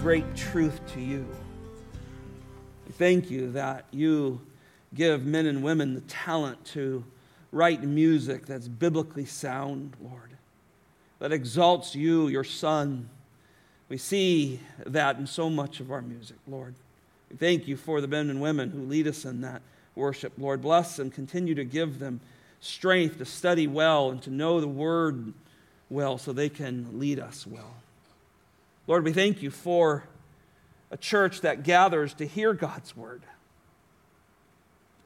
great truth to you. We thank you that you give men and women the talent to write music that's biblically sound, Lord, that exalts you, your Son. We see that in so much of our music, Lord. We thank you for the men and women who lead us in that worship, Lord. Bless them, continue to give them strength to study well and to know the word well so they can lead us well. Lord, we thank you for a church that gathers to hear God's word.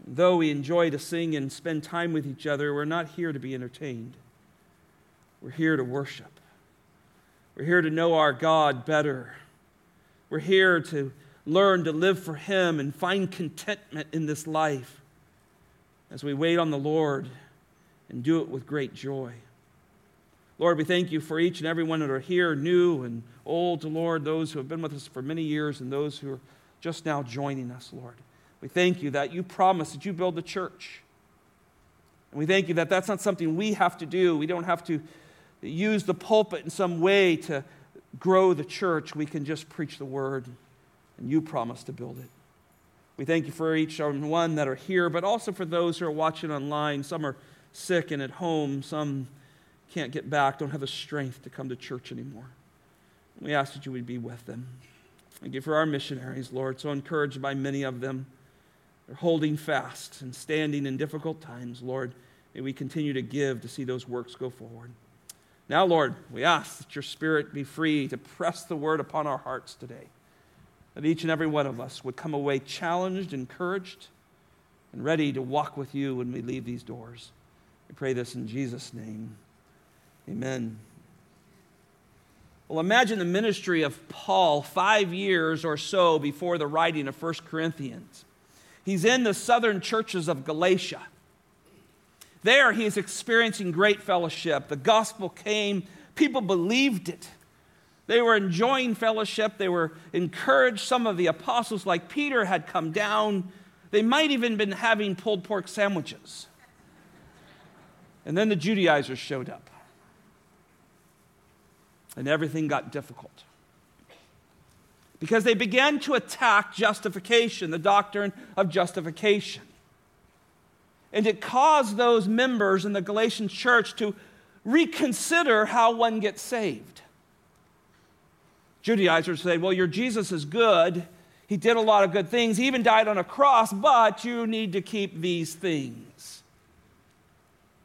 Though we enjoy to sing and spend time with each other, we're not here to be entertained. We're here to worship. We're here to know our God better. We're here to learn to live for Him and find contentment in this life as we wait on the Lord and do it with great joy. Lord, we thank you for each and every one that are here, new and old, Lord, those who have been with us for many years and those who are just now joining us, Lord. We thank you that you promised that you build the church. And we thank you that that's not something we have to do. We don't have to use the pulpit in some way to grow the church. We can just preach the word, and you promise to build it. We thank you for each and one that are here, but also for those who are watching online. Some are sick and at home. Some can't get back, don't have the strength to come to church anymore. We ask that you would be with them. Thank you for our missionaries, Lord, so encouraged by many of them. They're holding fast and standing in difficult times, Lord. May we continue to give to see those works go forward. Now, Lord, we ask that your Spirit be free to press the word upon our hearts today. That each and every one of us would come away challenged, encouraged, and ready to walk with you when we leave these doors. We pray this in Jesus' name. Amen. Well, imagine the ministry of Paul five years or so before the writing of 1 Corinthians. He's in the southern churches of Galatia. There, he is experiencing great fellowship. The gospel came, people believed it. They were enjoying fellowship, they were encouraged. Some of the apostles, like Peter, had come down. They might even been having pulled pork sandwiches. And then the Judaizers showed up. And everything got difficult. Because they began to attack justification, the doctrine of justification. And it caused those members in the Galatian church to reconsider how one gets saved. Judaizers say, well, your Jesus is good. He did a lot of good things. He even died on a cross, but you need to keep these things.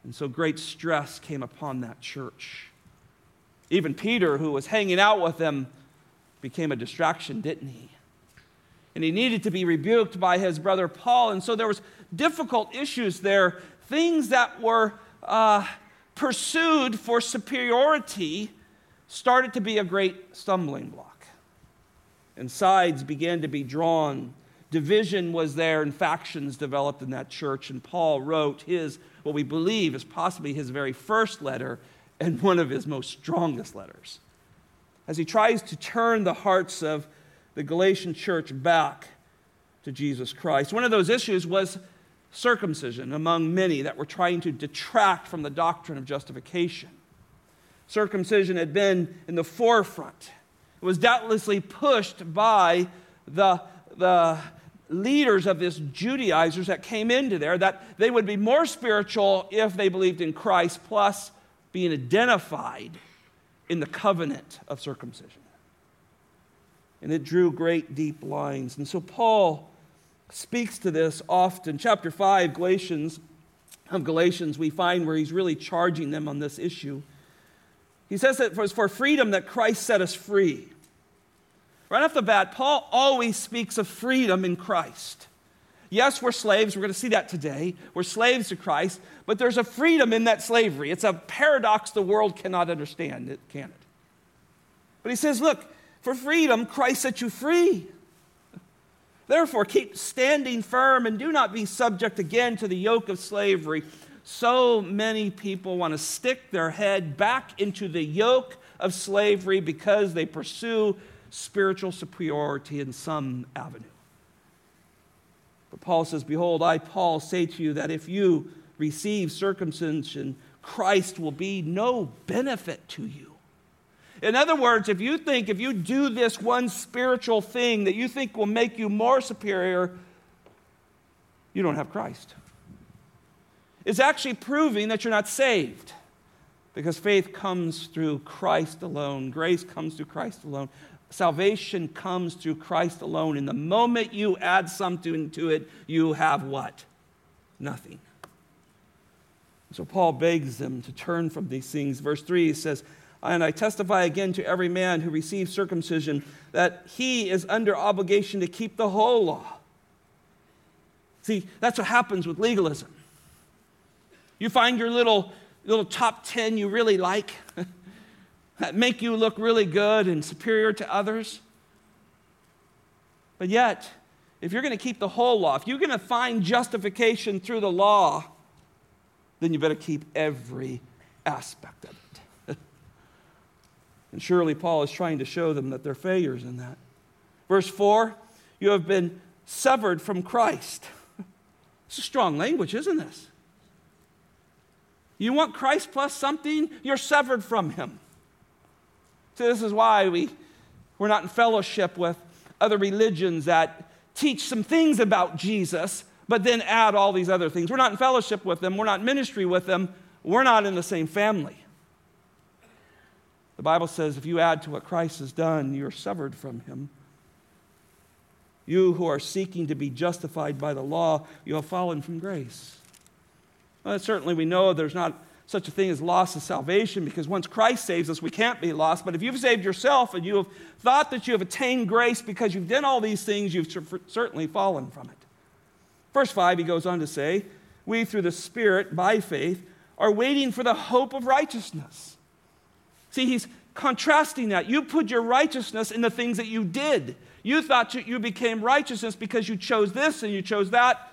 And so great stress came upon that church. Even Peter, who was hanging out with them, became a distraction, didn't he? And he needed to be rebuked by his brother Paul. And so there was difficult issues there, things that were uh, pursued for superiority started to be a great stumbling block. And sides began to be drawn. Division was there, and factions developed in that church. And Paul wrote his what we believe is possibly his very first letter and one of his most strongest letters. As he tries to turn the hearts of the Galatian church back to Jesus Christ. One of those issues was circumcision among many that were trying to detract from the doctrine of justification. Circumcision had been in the forefront. It was doubtlessly pushed by the, the leaders of this Judaizers that came into there that they would be more spiritual if they believed in Christ, plus being identified in the covenant of circumcision. And it drew great, deep lines. And so Paul speaks to this often. Chapter 5, Galatians, of Galatians, we find where he's really charging them on this issue. He says that it was for freedom that Christ set us free. Right off the bat, Paul always speaks of freedom in Christ. Yes, we're slaves. We're going to see that today. We're slaves to Christ, but there's a freedom in that slavery. It's a paradox the world cannot understand, can it? But he says, look, for freedom, Christ set you free. Therefore, keep standing firm and do not be subject again to the yoke of slavery. So many people want to stick their head back into the yoke of slavery because they pursue spiritual superiority in some avenue. Paul says, Behold, I, Paul, say to you that if you receive circumcision, Christ will be no benefit to you. In other words, if you think if you do this one spiritual thing that you think will make you more superior, you don't have Christ. It's actually proving that you're not saved because faith comes through Christ alone, grace comes through Christ alone. Salvation comes through Christ alone. And the moment you add something to it, you have what? Nothing. So Paul begs them to turn from these things. Verse 3 he says, And I testify again to every man who receives circumcision that he is under obligation to keep the whole law. See, that's what happens with legalism. You find your little, little top 10 you really like make you look really good and superior to others. But yet, if you're going to keep the whole law, if you're going to find justification through the law, then you better keep every aspect of it. and surely Paul is trying to show them that they're failures in that. Verse 4 you have been severed from Christ. It's a strong language, isn't this? You want Christ plus something, you're severed from him. This is why we, we're not in fellowship with other religions that teach some things about Jesus, but then add all these other things. We're not in fellowship with them, we're not in ministry with them, we're not in the same family. The Bible says if you add to what Christ has done, you're severed from him. You who are seeking to be justified by the law, you have fallen from grace. Well, certainly, we know there's not such a thing as loss of salvation because once Christ saves us, we can't be lost. But if you've saved yourself and you have thought that you have attained grace because you've done all these things, you've certainly fallen from it. Verse 5, he goes on to say, We, through the Spirit, by faith, are waiting for the hope of righteousness. See, he's contrasting that. You put your righteousness in the things that you did. You thought you became righteousness because you chose this and you chose that.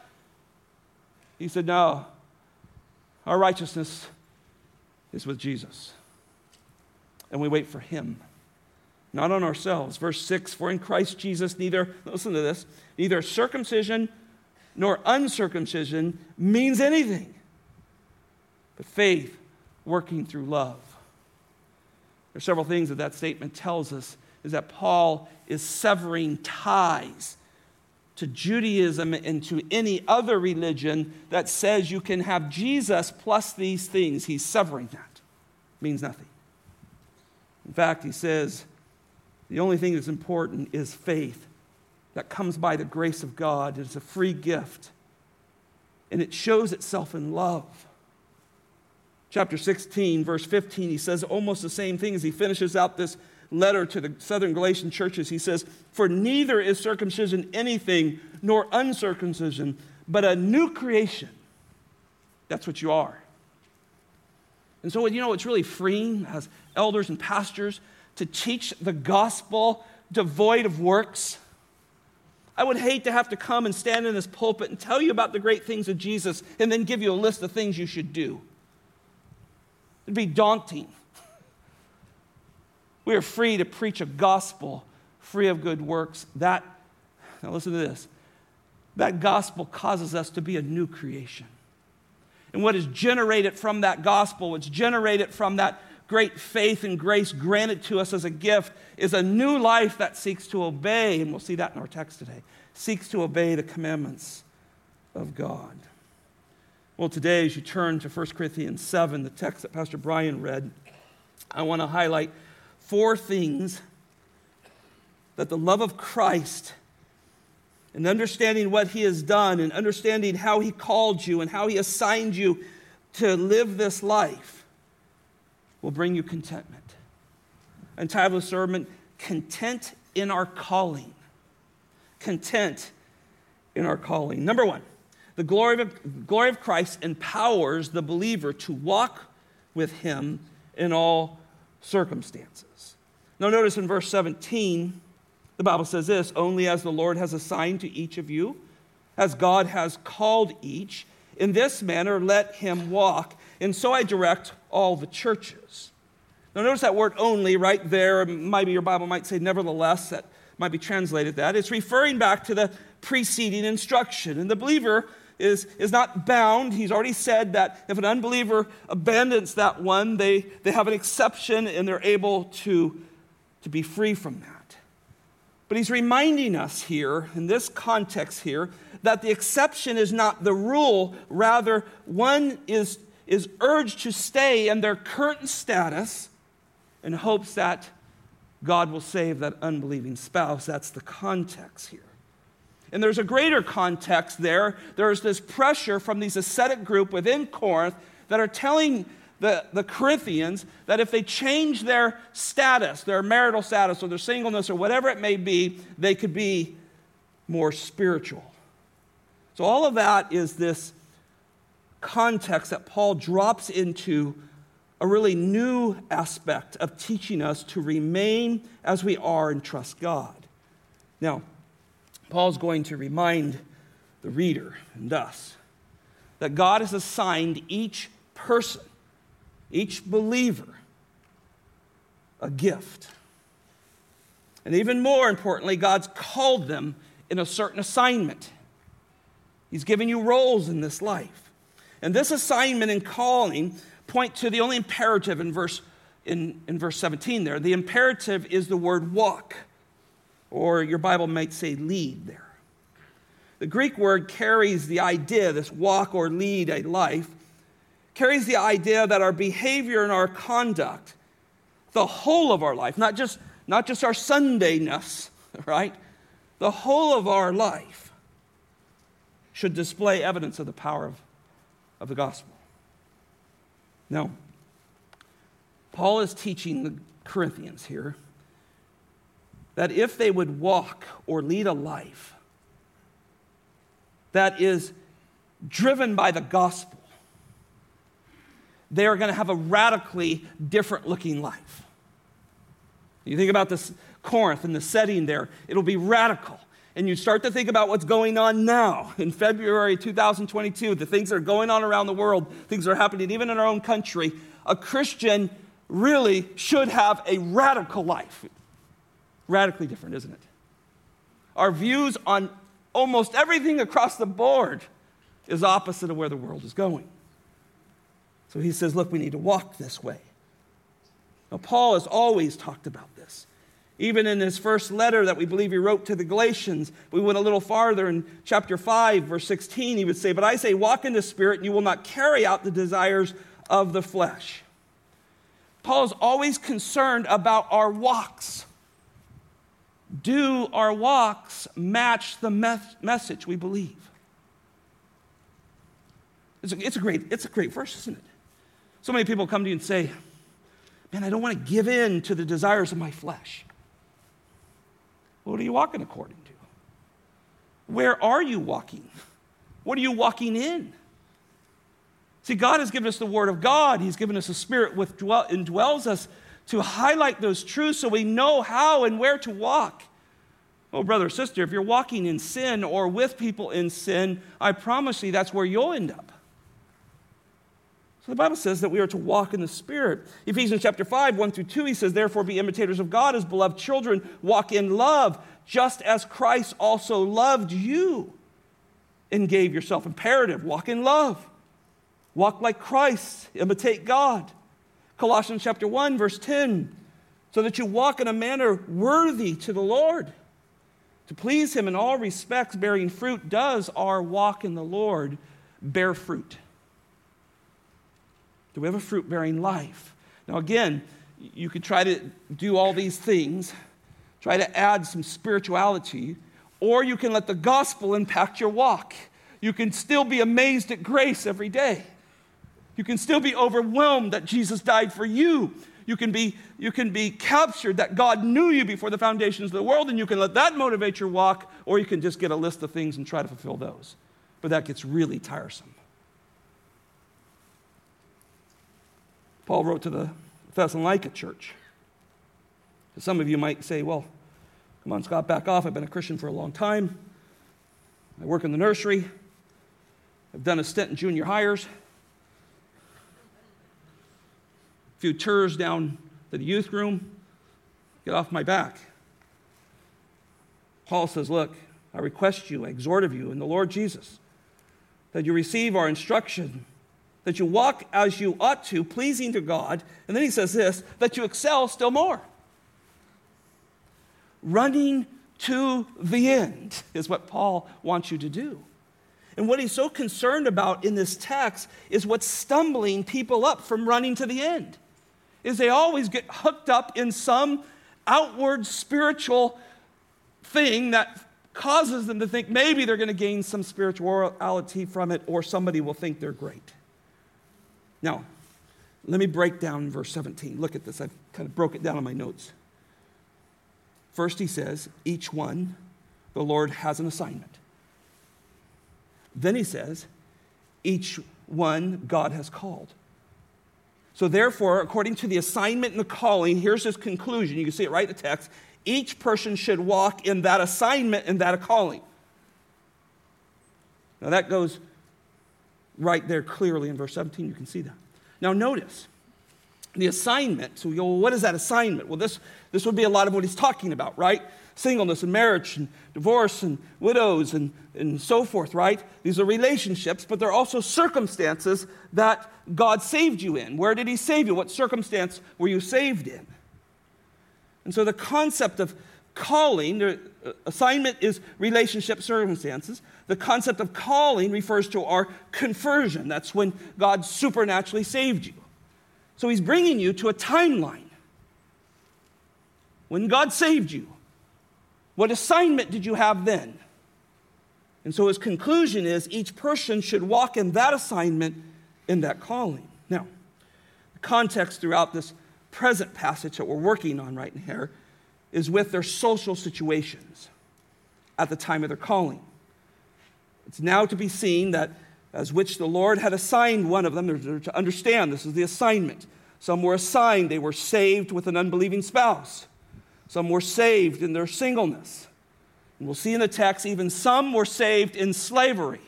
He said, No, our righteousness is with Jesus. And we wait for him, not on ourselves. Verse 6 For in Christ Jesus, neither, listen to this, neither circumcision nor uncircumcision means anything, but faith working through love. There are several things that that statement tells us is that Paul is severing ties to Judaism and to any other religion that says you can have Jesus plus these things. He's severing that. Means nothing. In fact, he says the only thing that's important is faith that comes by the grace of God. It's a free gift, and it shows itself in love. Chapter 16, verse 15, he says almost the same thing as he finishes out this letter to the southern Galatian churches, he says, For neither is circumcision anything nor uncircumcision, but a new creation. That's what you are. And so, you know, it's really freeing as elders and pastors to teach the gospel devoid of works. I would hate to have to come and stand in this pulpit and tell you about the great things of Jesus and then give you a list of things you should do. It'd be daunting. We are free to preach a gospel free of good works. That, now listen to this, that gospel causes us to be a new creation. And what is generated from that gospel, what's generated from that great faith and grace granted to us as a gift, is a new life that seeks to obey, and we'll see that in our text today, seeks to obey the commandments of God. Well, today, as you turn to 1 Corinthians 7, the text that Pastor Brian read, I want to highlight four things that the love of Christ and understanding what he has done and understanding how he called you and how he assigned you to live this life will bring you contentment. And title of sermon, Content in Our Calling. Content in our calling. Number one, the glory of, glory of Christ empowers the believer to walk with him in all circumstances. Now, notice in verse 17, the Bible says this only as the Lord has assigned to each of you, as God has called each, in this manner let him walk. And so I direct all the churches. Now, notice that word only right there. Maybe your Bible might say nevertheless, that might be translated that. It's referring back to the preceding instruction. And the believer is, is not bound. He's already said that if an unbeliever abandons that one, they, they have an exception and they're able to, to be free from that. But he's reminding us here, in this context here, that the exception is not the rule. Rather, one is, is urged to stay in their current status in hopes that God will save that unbelieving spouse. That's the context here. And there's a greater context there. There's this pressure from these ascetic group within Corinth that are telling the, the Corinthians that if they change their status, their marital status or their singleness or whatever it may be, they could be more spiritual. So, all of that is this context that Paul drops into a really new aspect of teaching us to remain as we are and trust God. Now, Paul's going to remind the reader and us that God has assigned each person, each believer, a gift. And even more importantly, God's called them in a certain assignment. He's given you roles in this life. And this assignment and calling point to the only imperative in verse, in, in verse 17 there. The imperative is the word walk, or your Bible might say lead there. The Greek word carries the idea, this walk or lead a life, carries the idea that our behavior and our conduct, the whole of our life, not just, not just our Sundayness, right? The whole of our life should display evidence of the power of, of the gospel. Now, Paul is teaching the Corinthians here that if they would walk or lead a life that is driven by the gospel, they are going to have a radically different looking life. You think about this Corinth and the setting there, it'll be radical and you start to think about what's going on now in February 2022, the things that are going on around the world, things that are happening even in our own country, a Christian really should have a radical life. Radically different, isn't it? Our views on almost everything across the board is opposite of where the world is going. So he says, look, we need to walk this way. Now, Paul has always talked about this. Even in his first letter that we believe he wrote to the Galatians, we went a little farther in chapter 5, verse 16, he would say, But I say, walk in the Spirit, and you will not carry out the desires of the flesh. Paul is always concerned about our walks. Do our walks match the message we believe? It's a, it's, a great, it's a great verse, isn't it? So many people come to you and say, Man, I don't want to give in to the desires of my flesh. What are you walking according to? Where are you walking? What are you walking in? See, God has given us the Word of God. He's given us a Spirit which indwells us to highlight those truths so we know how and where to walk. Oh, brother, sister, if you're walking in sin or with people in sin, I promise you that's where you'll end up. So the Bible says that we are to walk in the Spirit. Ephesians chapter 5, 1 through 2, he says, Therefore be imitators of God as beloved children, walk in love, just as Christ also loved you and gave yourself. Imperative, walk in love. Walk like Christ, imitate God. Colossians chapter 1, verse 10, so that you walk in a manner worthy to the Lord. To please him in all respects, bearing fruit, does our walk in the Lord bear fruit? We have a fruit bearing life? Now, again, you could try to do all these things, try to add some spirituality, or you can let the gospel impact your walk. You can still be amazed at grace every day. You can still be overwhelmed that Jesus died for you. You can be, you can be captured that God knew you before the foundations of the world, and you can let that motivate your walk, or you can just get a list of things and try to fulfill those. But that gets really tiresome. Paul wrote to the Thessalonica church. Some of you might say, well, come on, Scott, back off. I've been a Christian for a long time. I work in the nursery. I've done a stint in junior hires. A few tours down to the youth room. Get off my back. Paul says, Look, I request you, I exhort of you in the Lord Jesus that you receive our instruction, that you walk as you ought to, pleasing to God. And then he says this that you excel still more. Running to the end is what Paul wants you to do. And what he's so concerned about in this text is what's stumbling people up from running to the end. Is they always get hooked up in some outward spiritual thing that causes them to think maybe they're going to gain some spirituality from it or somebody will think they're great. Now, let me break down verse 17. Look at this. I've kind of broke it down in my notes. First, he says, each one, the Lord has an assignment. Then he says, each one God has called. So, therefore, according to the assignment and the calling, here's his conclusion. You can see it right in the text. Each person should walk in that assignment and that calling. Now, that goes right there clearly in verse 17. You can see that. Now, notice the assignment. So, well, what is that assignment? Well, this, this would be a lot of what he's talking about, right? Singleness and marriage and divorce and widows and, and so forth, right? These are relationships, but they're also circumstances that God saved you in. Where did he save you? What circumstance were you saved in? And so the concept of calling, uh, assignment is relationship circumstances. The concept of calling refers to our conversion. That's when God supernaturally saved you. So he's bringing you to a timeline. When God saved you, what assignment did you have then? And so his conclusion is each person should walk in that assignment, in that calling. Now, the context throughout this present passage that we're working on right here is with their social situations at the time of their calling. It's now to be seen that as which the Lord had assigned one of them. They're to understand this is the assignment. Some were assigned, they were saved with an unbelieving spouse. Some were saved in their singleness. And we'll see in the text, even some were saved in slavery.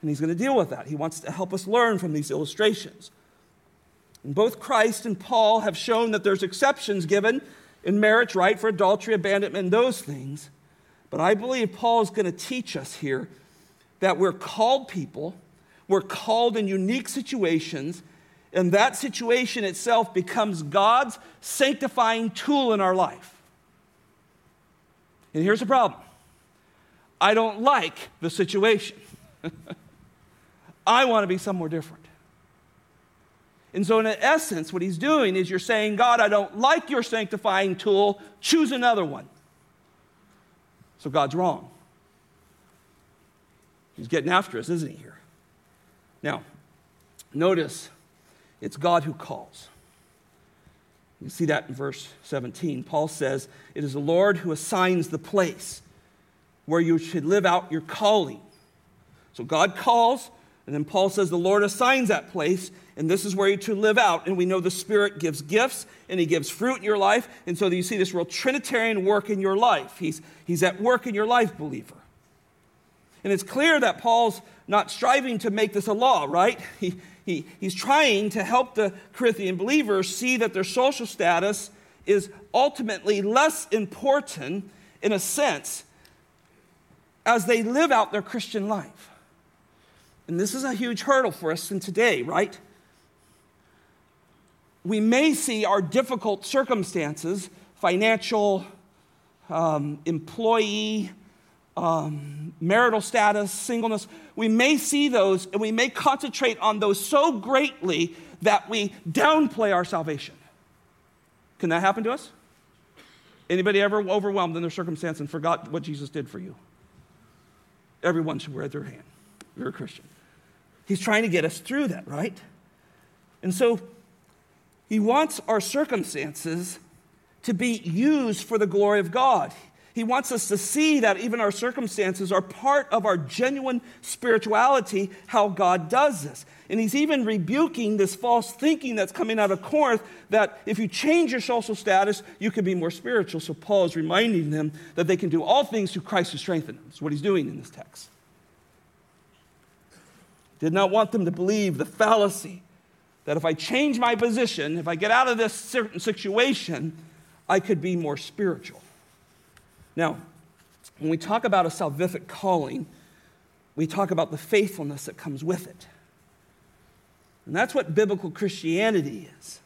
And he's going to deal with that. He wants to help us learn from these illustrations. And both Christ and Paul have shown that there's exceptions given in marriage, right, for adultery, abandonment, and those things. But I believe Paul is going to teach us here that we're called people, we're called in unique situations, and that situation itself becomes God's sanctifying tool in our life. And here's the problem I don't like the situation, I want to be somewhere different. And so, in essence, what he's doing is you're saying, God, I don't like your sanctifying tool, choose another one. So, God's wrong. He's getting after us, isn't he, here? Now, notice it's God who calls. You see that in verse 17. Paul says, It is the Lord who assigns the place where you should live out your calling. So God calls, and then Paul says the Lord assigns that place, and this is where you to live out. And we know the Spirit gives gifts and He gives fruit in your life. And so you see this real Trinitarian work in your life. He's, he's at work in your life, believer. And it's clear that Paul's not striving to make this a law, right? He, he, he's trying to help the Corinthian believers see that their social status is ultimately less important, in a sense, as they live out their Christian life. And this is a huge hurdle for us in today, right? We may see our difficult circumstances, financial, um, employee, um, marital status, singleness, we may see those and we may concentrate on those so greatly that we downplay our salvation. Can that happen to us? Anybody ever overwhelmed in their circumstance and forgot what Jesus did for you? Everyone should raise their hand. You're a Christian. He's trying to get us through that, right? And so he wants our circumstances to be used for the glory of God. He wants us to see that even our circumstances are part of our genuine spirituality, how God does this. And he's even rebuking this false thinking that's coming out of Corinth that if you change your social status, you can be more spiritual. So Paul is reminding them that they can do all things through Christ who strengthens them. That's what he's doing in this text. Did not want them to believe the fallacy that if I change my position, if I get out of this certain situation, I could be more spiritual. Now, when we talk about a salvific calling, we talk about the faithfulness that comes with it. And that's what biblical Christianity is.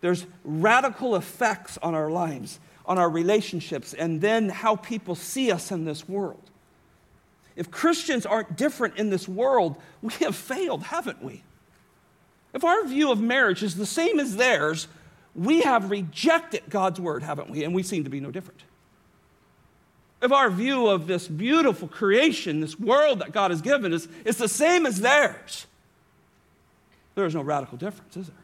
There's radical effects on our lives, on our relationships, and then how people see us in this world. If Christians aren't different in this world, we have failed, haven't we? If our view of marriage is the same as theirs, we have rejected God's word, haven't we? And we seem to be no different. If our view of this beautiful creation, this world that God has given us, is the same as theirs, there is no radical difference, is there?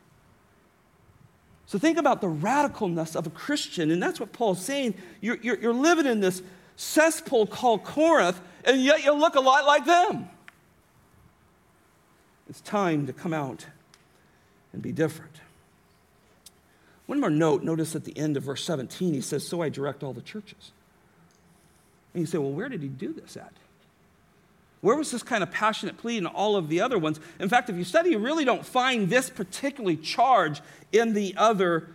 So think about the radicalness of a Christian, and that's what Paul's saying. You're, you're, you're living in this cesspool called Corinth, and yet you look a lot like them. It's time to come out and be different. One more note notice at the end of verse 17, he says, So I direct all the churches. And you say, Well, where did he do this at? Where was this kind of passionate plea in all of the other ones? In fact, if you study, you really don't find this particularly charge in the other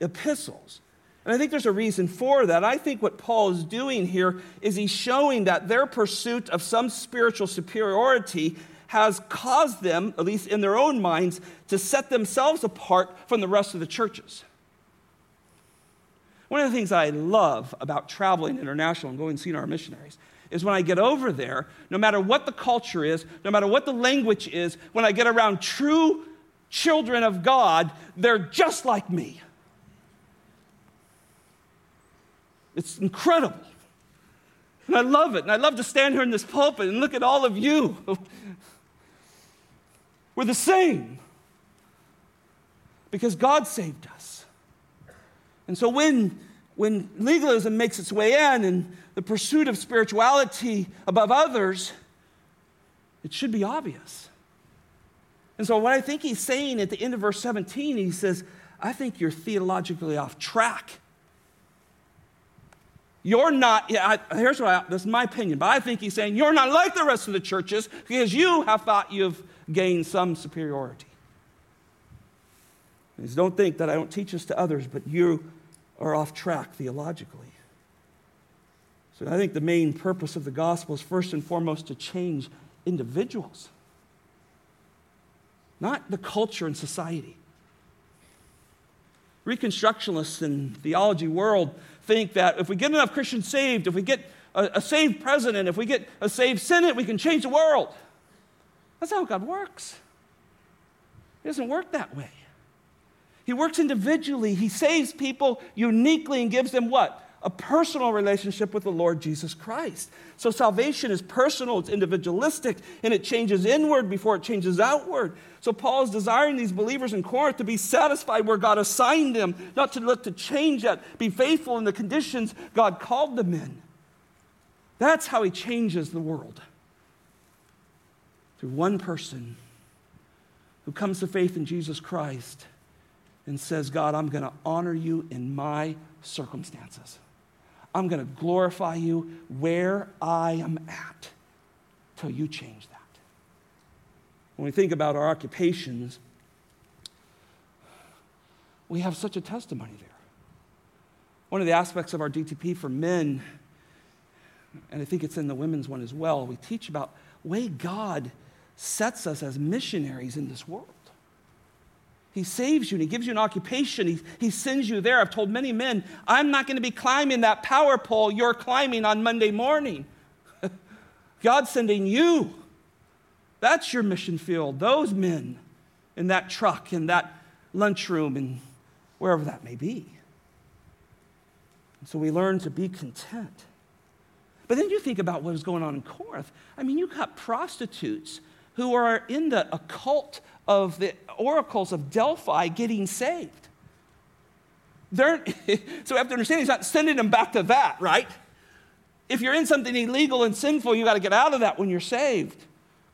epistles. And I think there's a reason for that. I think what Paul is doing here is he's showing that their pursuit of some spiritual superiority has caused them, at least in their own minds, to set themselves apart from the rest of the churches. One of the things I love about traveling international and going and seeing our missionaries is when I get over there, no matter what the culture is, no matter what the language is, when I get around true children of God, they're just like me. It's incredible. And I love it. And I love to stand here in this pulpit and look at all of you. We're the same because God saved us. And so when, when legalism makes its way in and the pursuit of spirituality above others, it should be obvious. And so, what I think he's saying at the end of verse 17, he says, I think you're theologically off track. You're not, I, here's what I, this is my opinion, but I think he's saying you're not like the rest of the churches because you have thought you've gained some superiority. Says, Don't think that I don't teach this to others, but you are off track theologically. So I think the main purpose of the gospel is first and foremost to change individuals, not the culture and society. Reconstructionists in theology world think that if we get enough Christians saved, if we get a, a saved president, if we get a saved Senate, we can change the world. That's how God works. It doesn't work that way. He works individually. He saves people uniquely and gives them what? A personal relationship with the Lord Jesus Christ. So salvation is personal, it's individualistic, and it changes inward before it changes outward. So Paul is desiring these believers in Corinth to be satisfied where God assigned them, not to look to change that, be faithful in the conditions God called them in. That's how he changes the world. Through one person who comes to faith in Jesus Christ and says, God, I'm going to honor you in my circumstances. I'm going to glorify you where I am at till you change that. When we think about our occupations, we have such a testimony there. One of the aspects of our DTP for men, and I think it's in the women's one as well, we teach about way God sets us as missionaries in this world. He saves you and He gives you an occupation. He, he sends you there. I've told many men, I'm not going to be climbing that power pole you're climbing on Monday morning. God's sending you. That's your mission field. Those men in that truck, in that lunchroom, and wherever that may be. And so we learn to be content. But then you think about what was going on in Corinth. I mean, you got prostitutes who are in the occult of the oracles of Delphi getting saved. They're, so we have to understand he's not sending them back to that, right? If you're in something illegal and sinful, you got to get out of that when you're saved.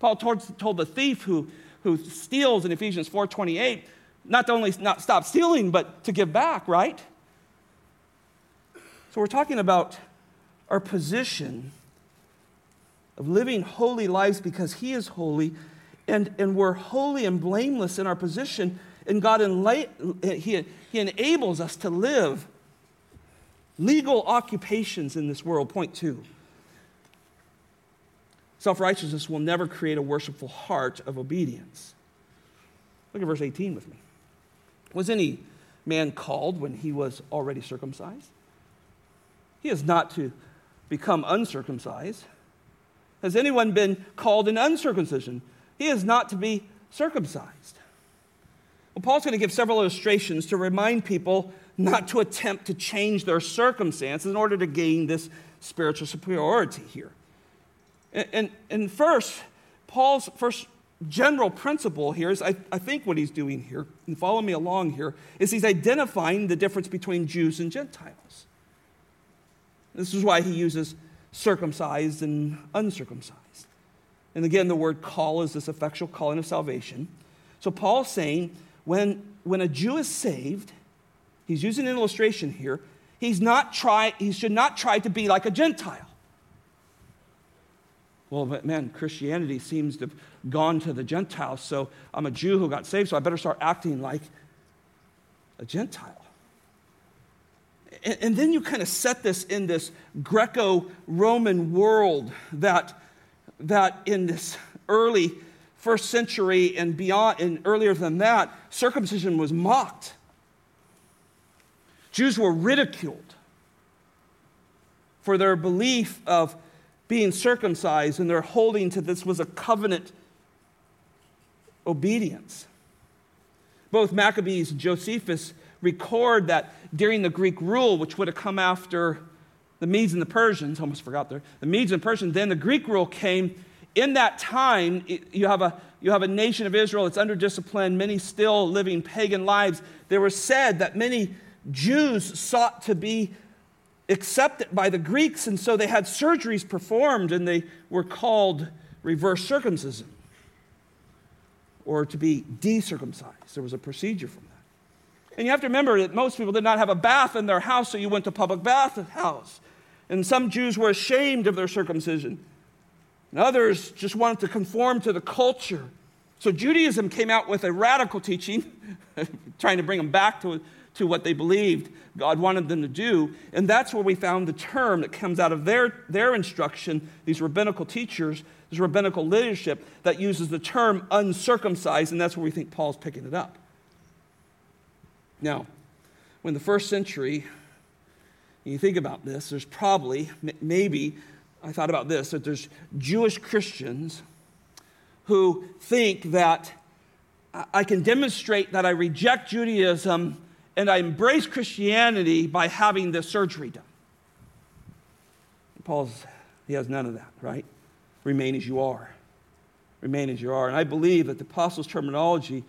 Paul told, told the thief who, who steals in Ephesians 4.28 not to only not stop stealing, but to give back, right? So we're talking about our position of living holy lives because he is holy and, and we're holy and blameless in our position, and God he, he enables us to live legal occupations in this world. Point two. Self righteousness will never create a worshipful heart of obedience. Look at verse 18 with me. Was any man called when he was already circumcised? He is not to become uncircumcised. Has anyone been called in uncircumcision? He is not to be circumcised. Well, Paul's going to give several illustrations to remind people not to attempt to change their circumstances in order to gain this spiritual superiority here. And, and, and first, Paul's first general principle here is I, I think what he's doing here, and follow me along here, is he's identifying the difference between Jews and Gentiles. This is why he uses circumcised and uncircumcised. And again, the word call is this effectual calling of salvation. So Paul's saying when, when a Jew is saved, he's using an illustration here, he's not try, he should not try to be like a Gentile. Well, but man, Christianity seems to have gone to the Gentiles, so I'm a Jew who got saved, so I better start acting like a Gentile. And, and then you kind of set this in this Greco Roman world that, that in this early first century and beyond, and earlier than that, circumcision was mocked. Jews were ridiculed for their belief of being circumcised and their holding to this was a covenant obedience. Both Maccabees and Josephus record that during the Greek rule, which would have come after the Medes and the Persians, almost forgot there, the Medes and Persians, then the Greek rule came in that time, you have, a, you have a nation of Israel that's under discipline, many still living pagan lives. There was said that many Jews sought to be accepted by the Greeks, and so they had surgeries performed, and they were called reverse circumcision or to be decircumcised. There was a procedure from that. And you have to remember that most people did not have a bath in their house, so you went to public bath house. And some Jews were ashamed of their circumcision. And others just wanted to conform to the culture. So Judaism came out with a radical teaching, trying to bring them back to, to what they believed God wanted them to do. And that's where we found the term that comes out of their, their instruction, these rabbinical teachers, this rabbinical leadership that uses the term uncircumcised, and that's where we think Paul's picking it up. Now, when the first century, you think about this, there's probably, maybe, I thought about this that there's Jewish Christians who think that I can demonstrate that I reject Judaism and I embrace Christianity by having this surgery done. Paul's, he has none of that, right? Remain as you are. Remain as you are. And I believe that the apostles' terminology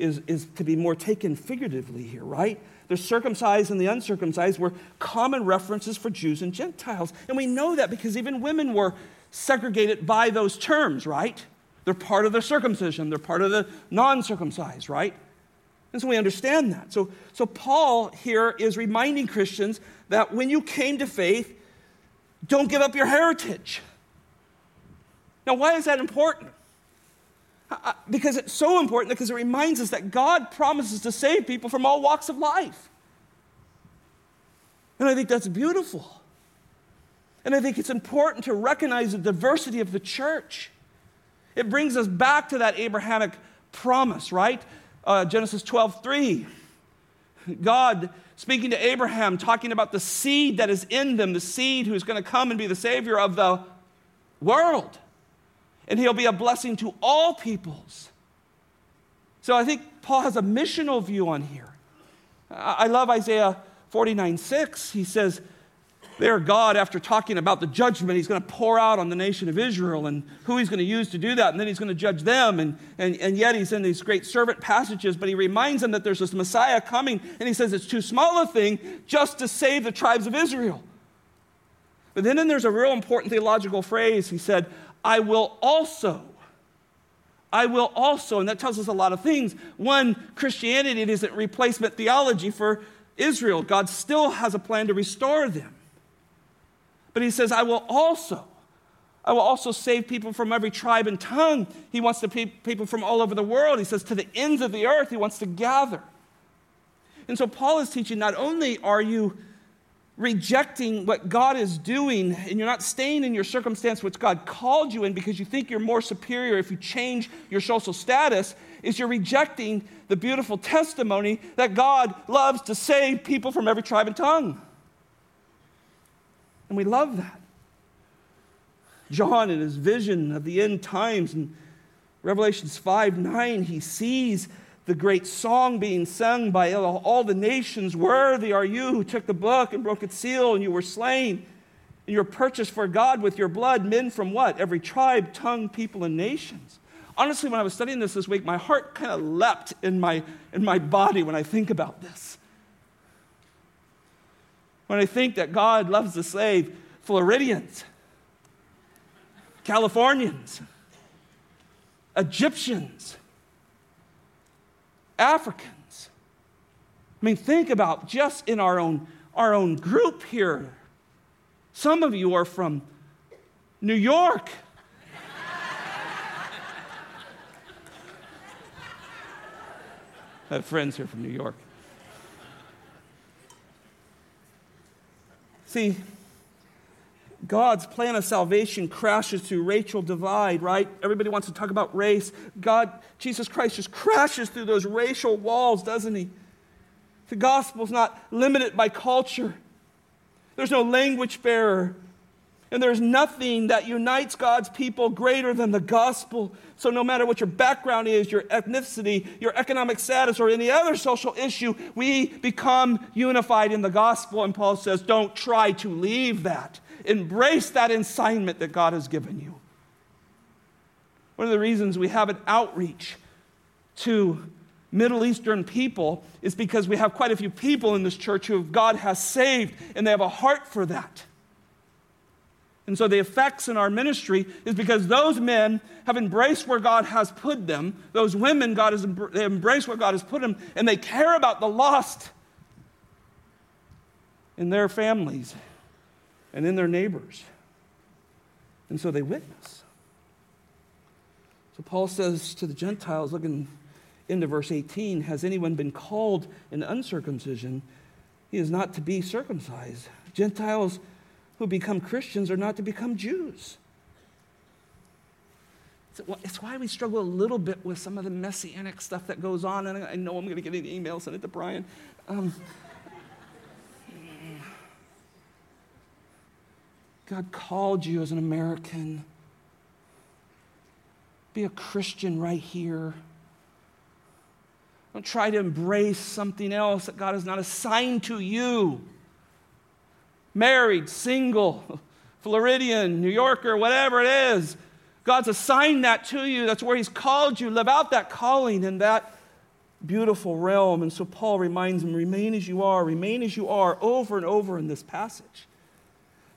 is, is to be more taken figuratively here, right? The circumcised and the uncircumcised were common references for Jews and Gentiles. And we know that because even women were segregated by those terms, right? They're part of the circumcision, they're part of the non circumcised, right? And so we understand that. So, so Paul here is reminding Christians that when you came to faith, don't give up your heritage. Now, why is that important? Because it's so important because it reminds us that God promises to save people from all walks of life. And I think that's beautiful. And I think it's important to recognize the diversity of the church. It brings us back to that Abrahamic promise, right? Uh, Genesis 12 3. God speaking to Abraham, talking about the seed that is in them, the seed who's going to come and be the Savior of the world and he'll be a blessing to all peoples. So I think Paul has a missional view on here. I love Isaiah 49 6. He says, there, God, after talking about the judgment he's going to pour out on the nation of Israel and who he's going to use to do that, and then he's going to judge them. And, and, and yet he's in these great servant passages, but he reminds them that there's this Messiah coming, and he says it's too small a thing just to save the tribes of Israel. But then, then there's a real important theological phrase. He said, I will also. I will also, and that tells us a lot of things. One, Christianity isn't replacement theology for Israel. God still has a plan to restore them. But he says, I will also. I will also save people from every tribe and tongue. He wants to pe- people from all over the world. He says, to the ends of the earth, he wants to gather. And so Paul is teaching not only are you rejecting what God is doing and you're not staying in your circumstance which God called you in because you think you're more superior if you change your social status, is you're rejecting the beautiful testimony that God loves to save people from every tribe and tongue. And we love that. John, in his vision of the end times in Revelations 5 9, he sees the great song being sung by all the nations Worthy are you who took the book and broke its seal, and you were slain. And you were purchased for God with your blood, men from what? Every tribe, tongue, people, and nations. Honestly, when I was studying this this week, my heart kind of leapt in my, in my body when I think about this. When I think that God loves to save Floridians, Californians, Egyptians, Africans. I mean, think about just in our own, our own group here. Some of you are from New York. I have friends here from New York. See, God's plan of salvation crashes through racial divide, right? Everybody wants to talk about race. God, Jesus Christ, just crashes through those racial walls, doesn't he? The gospel's not limited by culture. There's no language barrier. And there's nothing that unites God's people greater than the gospel. So, no matter what your background is, your ethnicity, your economic status, or any other social issue, we become unified in the gospel. And Paul says, don't try to leave that. Embrace that assignment that God has given you. One of the reasons we have an outreach to Middle Eastern people is because we have quite a few people in this church who God has saved and they have a heart for that. And so the effects in our ministry is because those men have embraced where God has put them. Those women, God has they embraced where God has put them, and they care about the lost in their families and in their neighbors. And so they witness. So Paul says to the Gentiles, looking into verse 18, has anyone been called in uncircumcision? He is not to be circumcised. Gentiles who become Christians are not to become Jews. It's why we struggle a little bit with some of the messianic stuff that goes on. And I know I'm going to get an email, send it to Brian. Um, God called you as an American. Be a Christian right here. Don't try to embrace something else that God has not assigned to you. Married, single, Floridian, New Yorker, whatever it is. God's assigned that to you. That's where He's called you. Live out that calling in that beautiful realm. And so Paul reminds him remain as you are, remain as you are, over and over in this passage.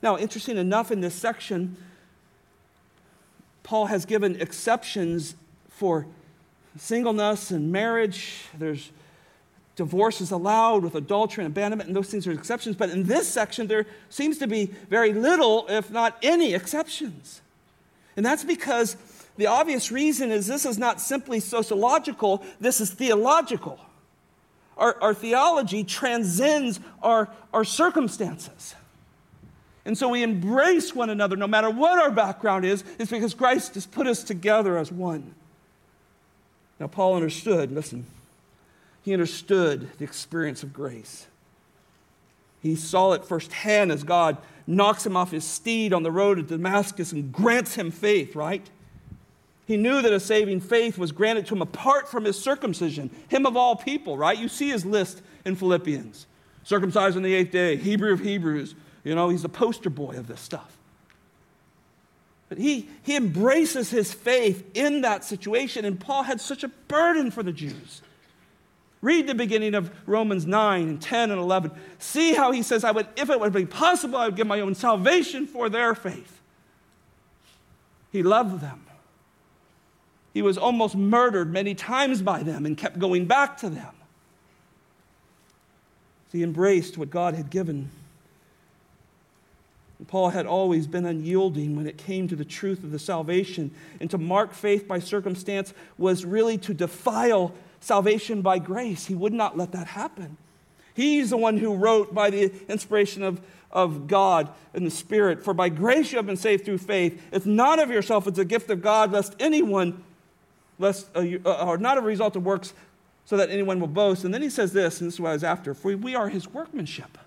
Now, interesting enough, in this section, Paul has given exceptions for singleness and marriage. There's divorce is allowed with adultery and abandonment, and those things are exceptions. But in this section, there seems to be very little, if not any, exceptions. And that's because the obvious reason is this is not simply sociological, this is theological. Our, our theology transcends our, our circumstances. And so we embrace one another no matter what our background is, it's because Christ has put us together as one. Now, Paul understood, listen, he understood the experience of grace. He saw it firsthand as God knocks him off his steed on the road to Damascus and grants him faith, right? He knew that a saving faith was granted to him apart from his circumcision, him of all people, right? You see his list in Philippians circumcised on the eighth day, Hebrew of Hebrews, you know, he's the poster boy of this stuff. But he, he embraces his faith in that situation, and Paul had such a burden for the Jews. Read the beginning of Romans 9 and 10 and 11. See how he says, I would, if it would be possible, I would give my own salvation for their faith. He loved them. He was almost murdered many times by them and kept going back to them. He embraced what God had given Paul had always been unyielding when it came to the truth of the salvation. And to mark faith by circumstance was really to defile salvation by grace. He would not let that happen. He's the one who wrote by the inspiration of, of God and the Spirit. For by grace you have been saved through faith. It's not of yourself, it's a gift of God, lest anyone, lest, uh, uh, or not a result of works, so that anyone will boast. And then he says this, and this is what I was after For we are his workmanship.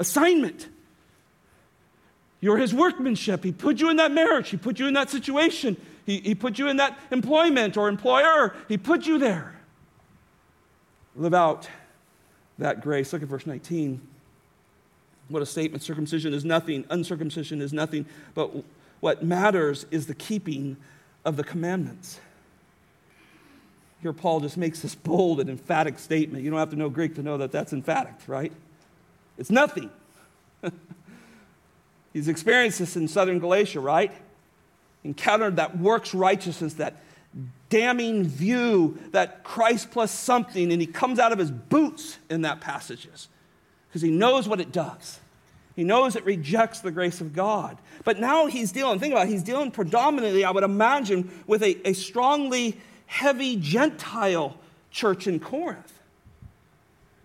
Assignment. You're his workmanship. He put you in that marriage, he put you in that situation, he, he put you in that employment or employer. He put you there. Live out that grace. Look at verse 19. What a statement. Circumcision is nothing, uncircumcision is nothing, but what matters is the keeping of the commandments. Here, Paul just makes this bold and emphatic statement. You don't have to know Greek to know that that's emphatic, right? It's nothing. He's experienced this in southern Galatia, right? Encountered that works righteousness, that damning view that Christ plus something, and he comes out of his boots in that passages because he knows what it does. He knows it rejects the grace of God. But now he's dealing, think about it, he's dealing predominantly, I would imagine, with a, a strongly heavy Gentile church in Corinth.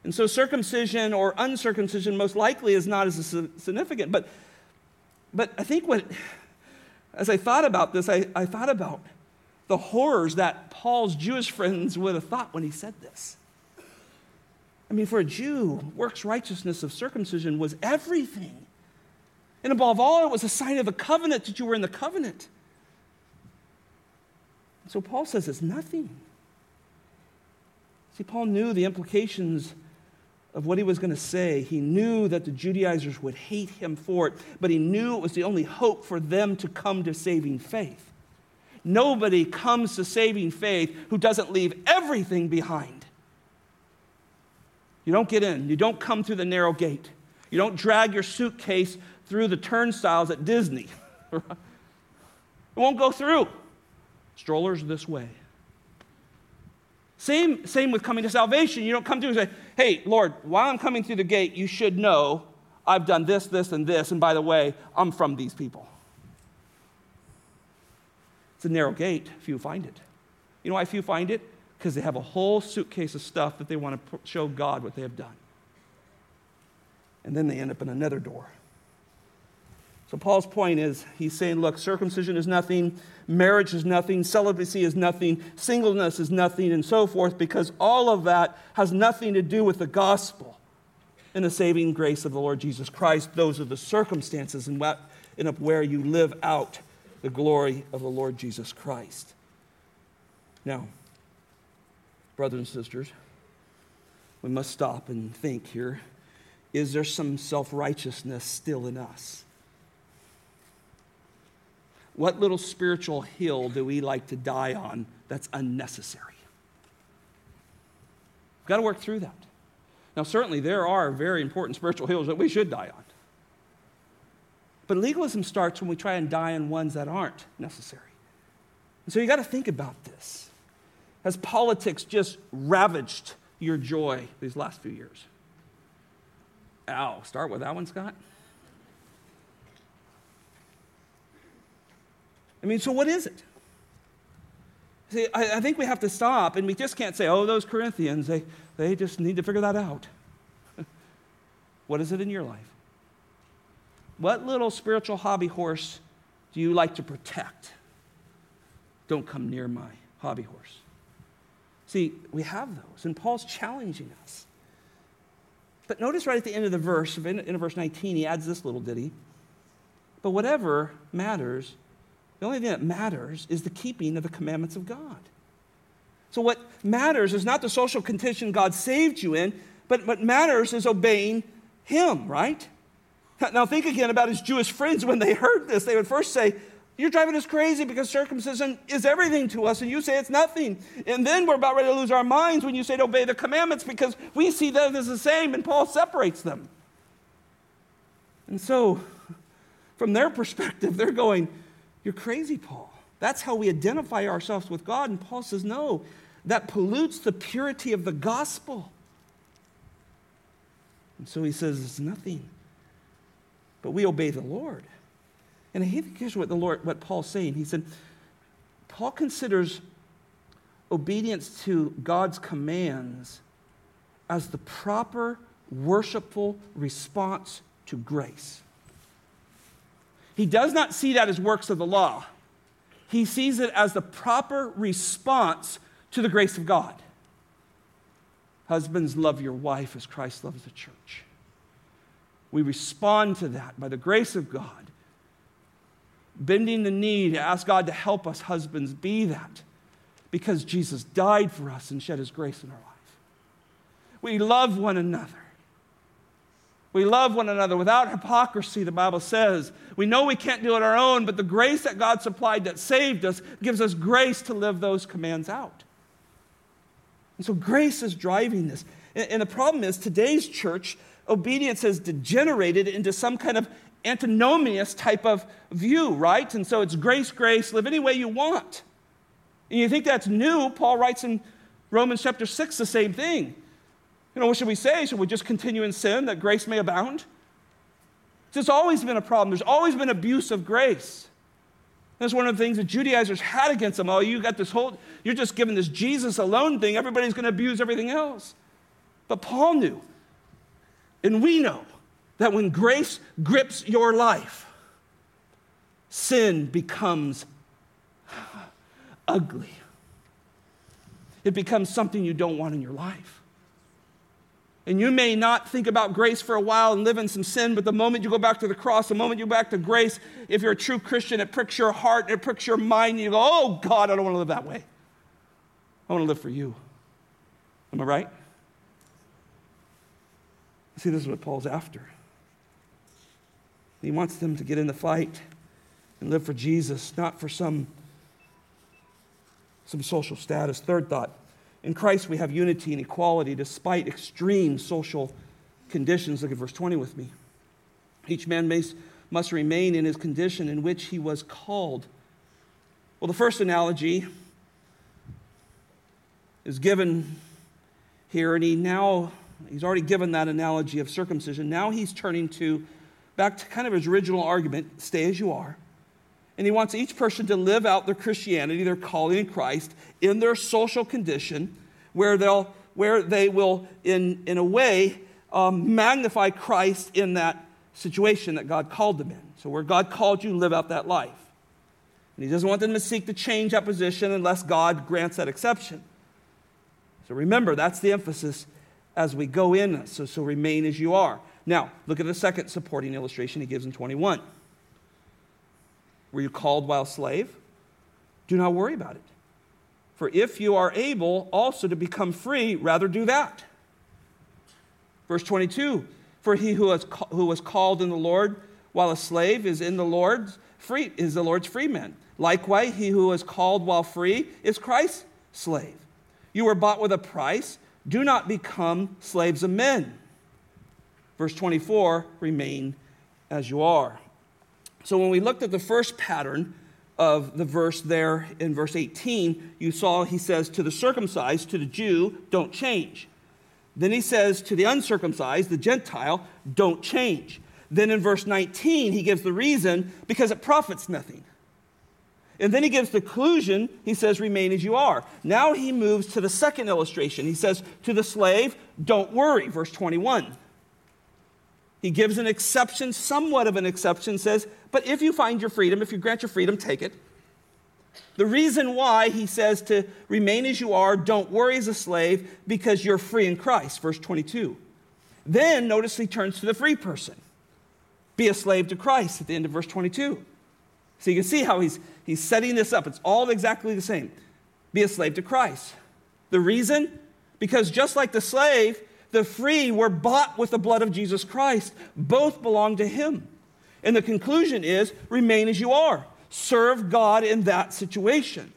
And so circumcision or uncircumcision most likely is not as significant. But, but I think what, as I thought about this, I, I thought about the horrors that Paul's Jewish friends would have thought when he said this. I mean, for a Jew, works righteousness of circumcision was everything. And above all, it was a sign of the covenant that you were in the covenant. So Paul says it's nothing. See, Paul knew the implications of what he was going to say. He knew that the Judaizers would hate him for it, but he knew it was the only hope for them to come to saving faith. Nobody comes to saving faith who doesn't leave everything behind. You don't get in, you don't come through the narrow gate, you don't drag your suitcase through the turnstiles at Disney. it won't go through. Strollers this way. Same, same with coming to salvation. You don't come through and say, hey, Lord, while I'm coming through the gate, you should know I've done this, this, and this. And by the way, I'm from these people. It's a narrow gate, few find it. You know why few find it? Because they have a whole suitcase of stuff that they want to show God what they have done. And then they end up in another door. So, Paul's point is he's saying, look, circumcision is nothing, marriage is nothing, celibacy is nothing, singleness is nothing, and so forth, because all of that has nothing to do with the gospel and the saving grace of the Lord Jesus Christ. Those are the circumstances in where you live out the glory of the Lord Jesus Christ. Now, brothers and sisters, we must stop and think here. Is there some self righteousness still in us? What little spiritual hill do we like to die on that's unnecessary? We've got to work through that. Now, certainly, there are very important spiritual hills that we should die on. But legalism starts when we try and die on ones that aren't necessary. And so you got to think about this. Has politics just ravaged your joy these last few years? Ow, start with that one, Scott. I mean, so what is it? See, I, I, think we have to stop and we just can't say, oh, those Corinthians, they, they just need to figure that out. what is it in your life? What little spiritual hobby horse do you like to protect? Don't come near my hobby horse. See, we have those, and Paul's challenging us. But notice right at the end of the verse, in, in verse 19, he adds this little ditty. But whatever matters, the only thing that matters is the keeping of the commandments of God. So, what matters is not the social condition God saved you in, but what matters is obeying Him, right? Now, think again about his Jewish friends when they heard this. They would first say, You're driving us crazy because circumcision is everything to us, and you say it's nothing. And then we're about ready to lose our minds when you say to obey the commandments because we see them as the same, and Paul separates them. And so, from their perspective, they're going, You're crazy, Paul. That's how we identify ourselves with God. And Paul says, No, that pollutes the purity of the gospel. And so he says, It's nothing but we obey the Lord. And here's what the Lord, what Paul's saying. He said, Paul considers obedience to God's commands as the proper worshipful response to grace. He does not see that as works of the law. He sees it as the proper response to the grace of God. Husbands, love your wife as Christ loves the church. We respond to that by the grace of God, bending the knee to ask God to help us, husbands, be that because Jesus died for us and shed his grace in our life. We love one another. We love one another without hypocrisy, the Bible says. We know we can't do it our own, but the grace that God supplied that saved us gives us grace to live those commands out. And so grace is driving this. And the problem is, today's church, obedience has degenerated into some kind of antinomious type of view, right? And so it's grace, grace, live any way you want. And you think that's new? Paul writes in Romans chapter 6 the same thing. You know, what should we say? Should we just continue in sin that grace may abound? It's always been a problem. There's always been abuse of grace. That's one of the things that Judaizers had against them. Oh, you got this whole, you're just giving this Jesus alone thing. Everybody's going to abuse everything else. But Paul knew, and we know, that when grace grips your life, sin becomes ugly. It becomes something you don't want in your life. And you may not think about grace for a while and live in some sin, but the moment you go back to the cross, the moment you go back to grace, if you're a true Christian, it pricks your heart and it pricks your mind, and you go, oh God, I don't want to live that way. I want to live for you. Am I right? See, this is what Paul's after. He wants them to get in the fight and live for Jesus, not for some some social status. Third thought in Christ we have unity and equality despite extreme social conditions. Look at verse 20 with me. Each man may, must remain in his condition in which he was called. Well, the first analogy is given here, and he now, he's already given that analogy of circumcision. Now he's turning to back to kind of his original argument stay as you are. And he wants each person to live out their Christianity, their calling in Christ, in their social condition, where, they'll, where they will, in, in a way, um, magnify Christ in that situation that God called them in. So, where God called you, live out that life. And he doesn't want them to seek to change that position unless God grants that exception. So, remember, that's the emphasis as we go in. So, so remain as you are. Now, look at the second supporting illustration he gives in 21. Were you called while slave? Do not worry about it. For if you are able also to become free, rather do that. Verse 22 For he who was, who was called in the Lord while a slave is in the Lord's free, is the Lord's free man. Likewise, he who was called while free is Christ's slave. You were bought with a price. Do not become slaves of men. Verse 24 Remain as you are. So when we looked at the first pattern of the verse there in verse 18, you saw he says, To the circumcised, to the Jew, don't change. Then he says, To the uncircumcised, the Gentile, don't change. Then in verse 19, he gives the reason because it profits nothing. And then he gives the conclusion. He says, Remain as you are. Now he moves to the second illustration. He says, To the slave, don't worry, verse 21. He gives an exception, somewhat of an exception, says, but if you find your freedom, if you grant your freedom, take it. The reason why he says to remain as you are, don't worry as a slave, because you're free in Christ, verse 22. Then notice he turns to the free person. Be a slave to Christ at the end of verse 22. So you can see how he's, he's setting this up. It's all exactly the same. Be a slave to Christ. The reason? Because just like the slave, the free were bought with the blood of Jesus Christ. Both belong to him. And the conclusion is remain as you are, serve God in that situation.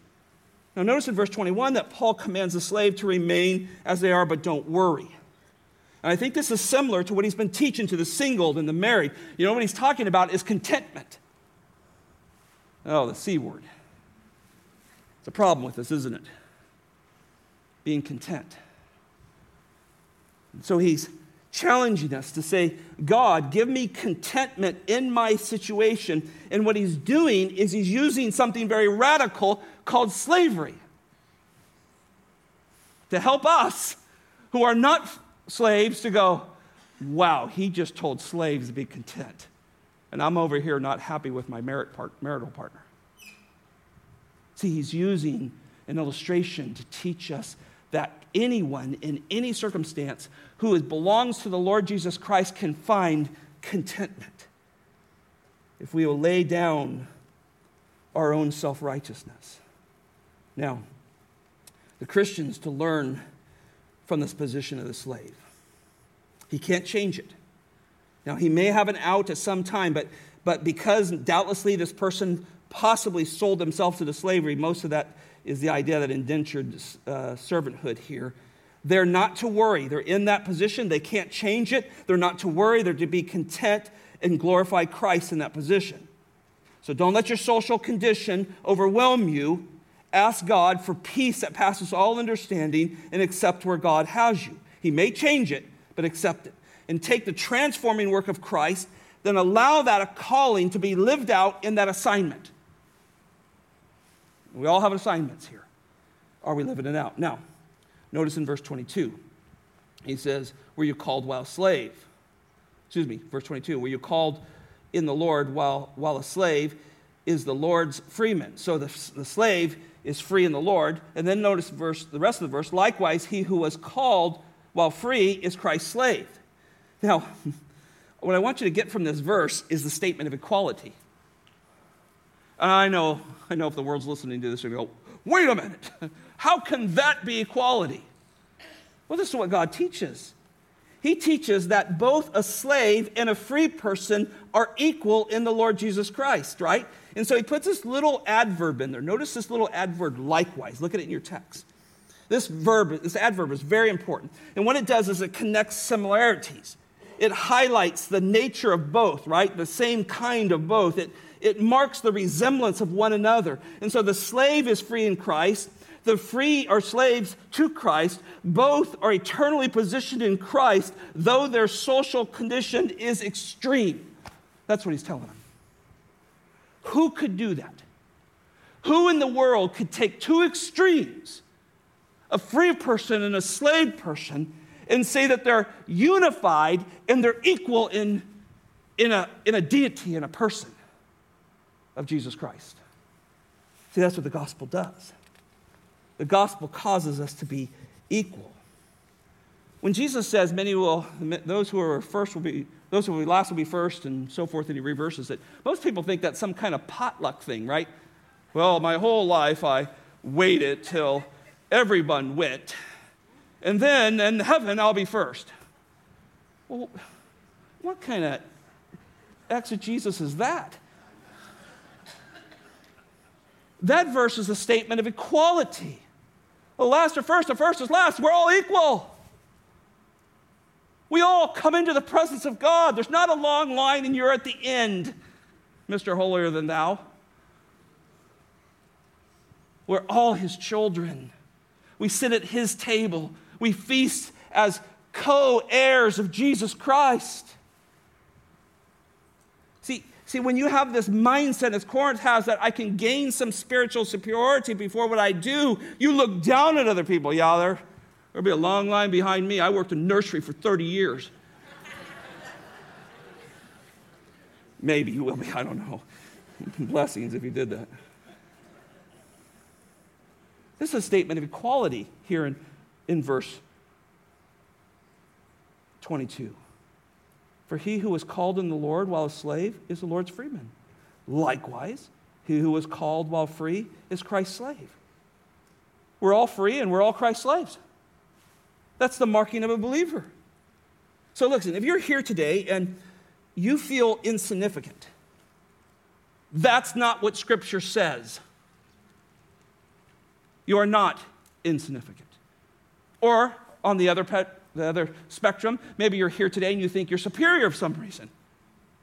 Now, notice in verse 21 that Paul commands the slave to remain as they are, but don't worry. And I think this is similar to what he's been teaching to the single and the married. You know, what he's talking about is contentment. Oh, the C word. It's a problem with this, isn't it? Being content. So he's challenging us to say, God, give me contentment in my situation. And what he's doing is he's using something very radical called slavery to help us who are not slaves to go, wow, he just told slaves to be content. And I'm over here not happy with my merit part, marital partner. See, he's using an illustration to teach us that anyone in any circumstance who belongs to the Lord Jesus Christ can find contentment if we will lay down our own self righteousness. Now, the Christians to learn from this position of the slave. He can't change it. Now, he may have an out at some time, but, but because doubtlessly this person possibly sold himself to the slavery, most of that is the idea that indentured uh, servanthood here. They're not to worry. They're in that position. They can't change it. They're not to worry. They're to be content and glorify Christ in that position. So don't let your social condition overwhelm you. Ask God for peace that passes all understanding and accept where God has you. He may change it, but accept it. And take the transforming work of Christ, then allow that a calling to be lived out in that assignment. We all have assignments here. Are we living it out? Now, notice in verse 22, he says, Were you called while slave? Excuse me, verse 22, were you called in the Lord while, while a slave is the Lord's freeman? So the, the slave is free in the Lord. And then notice verse, the rest of the verse, likewise, he who was called while free is Christ's slave. Now, what I want you to get from this verse is the statement of equality. And I know, I know if the world's listening to this, they go, wait a minute, how can that be equality? Well, this is what God teaches. He teaches that both a slave and a free person are equal in the Lord Jesus Christ, right? And so he puts this little adverb in there. Notice this little adverb, likewise. Look at it in your text. This verb, this adverb is very important. And what it does is it connects similarities. It highlights the nature of both, right? The same kind of both. It, it marks the resemblance of one another. And so the slave is free in Christ. The free are slaves to Christ. Both are eternally positioned in Christ, though their social condition is extreme. That's what he's telling them. Who could do that? Who in the world could take two extremes, a free person and a slave person, and say that they're unified and they're equal in, in, a, in a deity, in a person? Of Jesus Christ. See, that's what the gospel does. The gospel causes us to be equal. When Jesus says, many will, those who are first will be, those who will be last will be first, and so forth, and he reverses it, most people think that's some kind of potluck thing, right? Well, my whole life I waited till everyone went, and then in heaven I'll be first. Well, what kind of exegesis is that? That verse is a statement of equality. The last are first, the first is last. We're all equal. We all come into the presence of God. There's not a long line and you're at the end, Mr. Holier than thou. We're all his children. We sit at his table. We feast as co heirs of Jesus Christ. See, when you have this mindset, as Corinth has, that I can gain some spiritual superiority before what I do, you look down at other people. Yeah, there, there'll be a long line behind me. I worked in nursery for 30 years. Maybe you will be, I don't know. Blessings if you did that. This is a statement of equality here in, in verse 22. For he who was called in the Lord while a slave is the Lord's freeman. Likewise, he who was called while free is Christ's slave. We're all free and we're all Christ's slaves. That's the marking of a believer. So, listen, if you're here today and you feel insignificant, that's not what Scripture says. You are not insignificant. Or, on the other the other spectrum. Maybe you're here today and you think you're superior for some reason.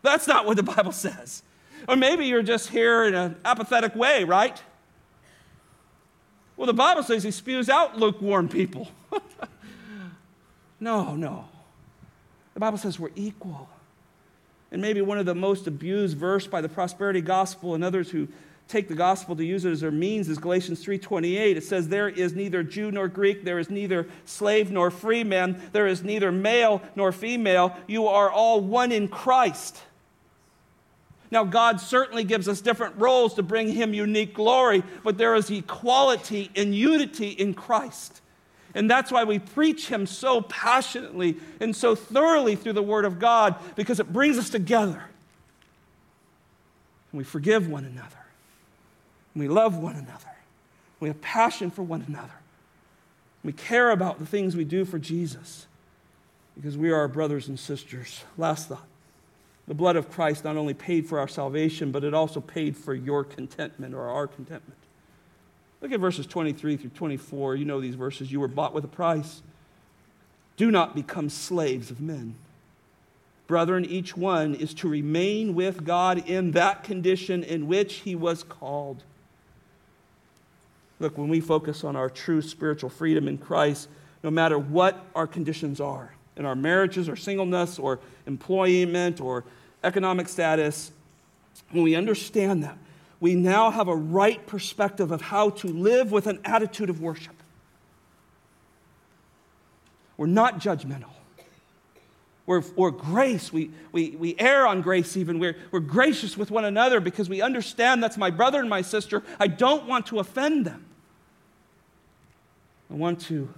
That's not what the Bible says. Or maybe you're just here in an apathetic way, right? Well, the Bible says he spews out lukewarm people. no, no. The Bible says we're equal. And maybe one of the most abused verse by the prosperity gospel and others who take the gospel to use it as their means is Galatians 3:28. It says there is neither Jew nor Greek, there is neither slave nor free man, there is neither male nor female. You are all one in Christ. Now, God certainly gives us different roles to bring Him unique glory, but there is equality and unity in Christ. And that's why we preach Him so passionately and so thoroughly through the Word of God, because it brings us together. And we forgive one another. We love one another. We have passion for one another. We care about the things we do for Jesus because we are our brothers and sisters. Last thought. The blood of Christ not only paid for our salvation, but it also paid for your contentment or our contentment. Look at verses 23 through 24. You know these verses. You were bought with a price. Do not become slaves of men. Brethren, each one is to remain with God in that condition in which he was called. Look, when we focus on our true spiritual freedom in Christ, no matter what our conditions are, in our marriages or singleness or employment or economic status, when we understand that, we now have a right perspective of how to live with an attitude of worship. We're not judgmental. We're, we're grace. We, we, we err on grace, even. We're, we're gracious with one another because we understand that's my brother and my sister. I don't want to offend them. I want to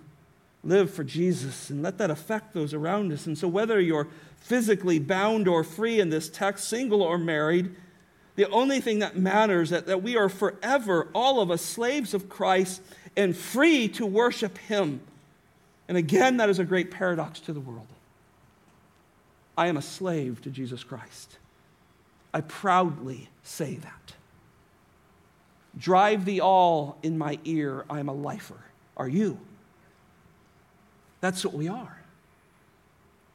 live for Jesus and let that affect those around us. And so, whether you're physically bound or free in this text, single or married, the only thing that matters is that, that we are forever, awl of us, slaves of Christ and free to worship Him. And again, that is a great paradox to the world. I am a slave to Jesus Christ. I proudly say that. Drive the all in my ear, I am a lifer. Are you? That's what we are.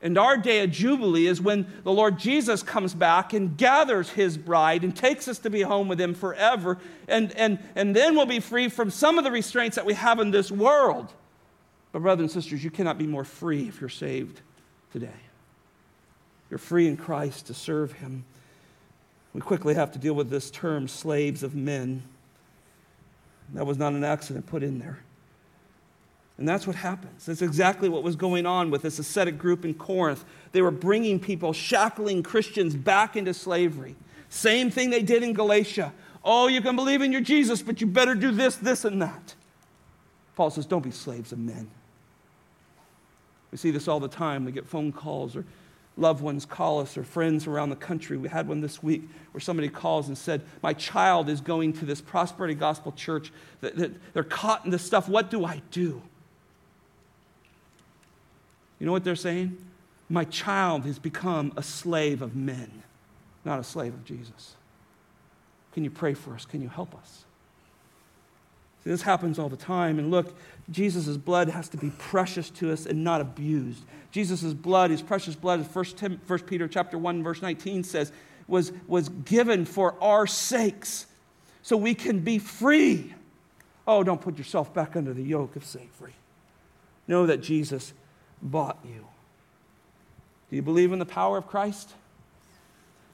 And our day of Jubilee is when the Lord Jesus comes back and gathers his bride and takes us to be home with him forever. And, and, and then we'll be free from some of the restraints that we have in this world. But, brothers and sisters, you cannot be more free if you're saved today. You're free in Christ to serve him. We quickly have to deal with this term, slaves of men. That was not an accident put in there. And that's what happens. That's exactly what was going on with this ascetic group in Corinth. They were bringing people, shackling Christians back into slavery. Same thing they did in Galatia. Oh, you can believe in your Jesus, but you better do this, this, and that. Paul says, don't be slaves of men. We see this all the time. We get phone calls or loved ones call us or friends around the country. We had one this week where somebody calls and said, My child is going to this prosperity gospel church. They're caught in this stuff. What do I do? You know what they're saying? My child has become a slave of men, not a slave of Jesus. Can you pray for us? Can you help us? See, this happens all the time. And look, Jesus' blood has to be precious to us and not abused. Jesus' blood, his precious blood, as 1, 1 Peter chapter 1, verse 19 says, was, was given for our sakes so we can be free. Oh, don't put yourself back under the yoke of slavery. Know that Jesus bought you. Do you believe in the power of Christ?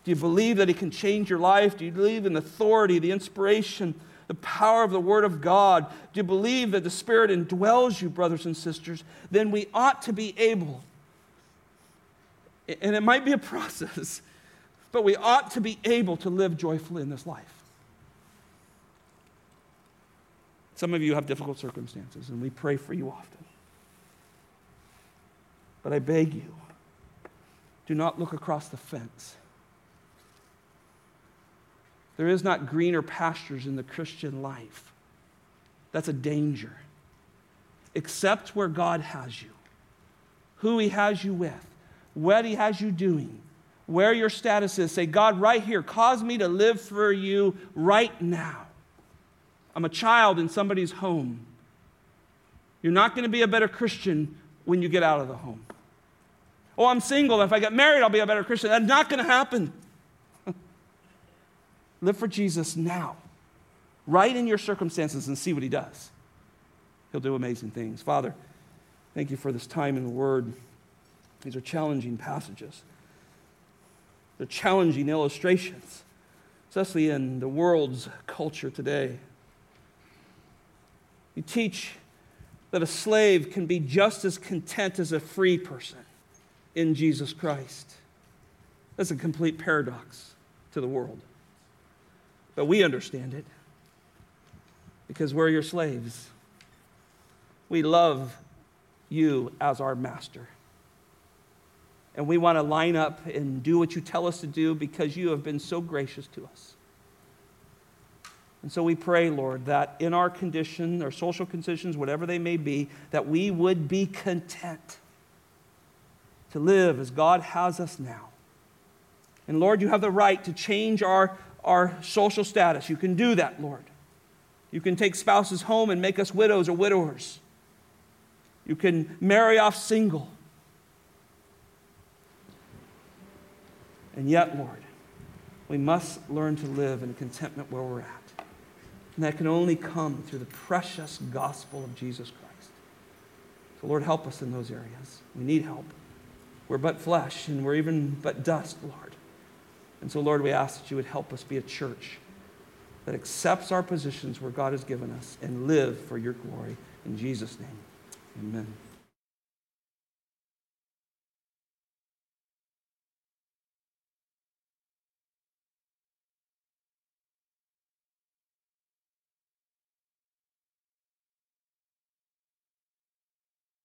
Do you believe that He can change your life? Do you believe in the authority, the inspiration, the power of the Word of God? Do you believe that the Spirit indwells you, brothers and sisters? Then we ought to be able, and it might be a process, but we ought to be able to live joyfully in this life. Some of you have difficult circumstances, and we pray for you often. But I beg you, do not look across the fence. There is not greener pastures in the Christian life. That's a danger. Accept where God has you, who He has you with, what He has you doing, where your status is. Say, God, right here, cause me to live for you right now. I'm a child in somebody's home. You're not going to be a better Christian when you get out of the home. Oh, I'm single. If I get married, I'll be a better Christian. That's not going to happen. Live for Jesus now, right in your circumstances, and see what He does. He'll do amazing things. Father, thank you for this time in the Word. These are challenging passages, they're challenging illustrations. especially in the world's culture today. You teach that a slave can be just as content as a free person in Jesus Christ. That's a complete paradox to the world. But we understand it because we're your slaves. We love you as our master. And we want to line up and do what you tell us to do because you have been so gracious to us. And so we pray, Lord, that in our condition, our social conditions, whatever they may be, that we would be content to live as God has us now. And Lord, you have the right to change our, our social status. You can do that, Lord. You can take spouses home and make us widows or widowers. You can marry off single. And yet, Lord, we must learn to live in contentment where we're at. And that can only come through the precious gospel of Jesus Christ. So, Lord, help us in those areas. We need help. We're but flesh, and we're even but dust, Lord. And so, Lord, we ask that you would help us be a church that accepts our positions where God has given us and live for your glory. In Jesus' name, amen.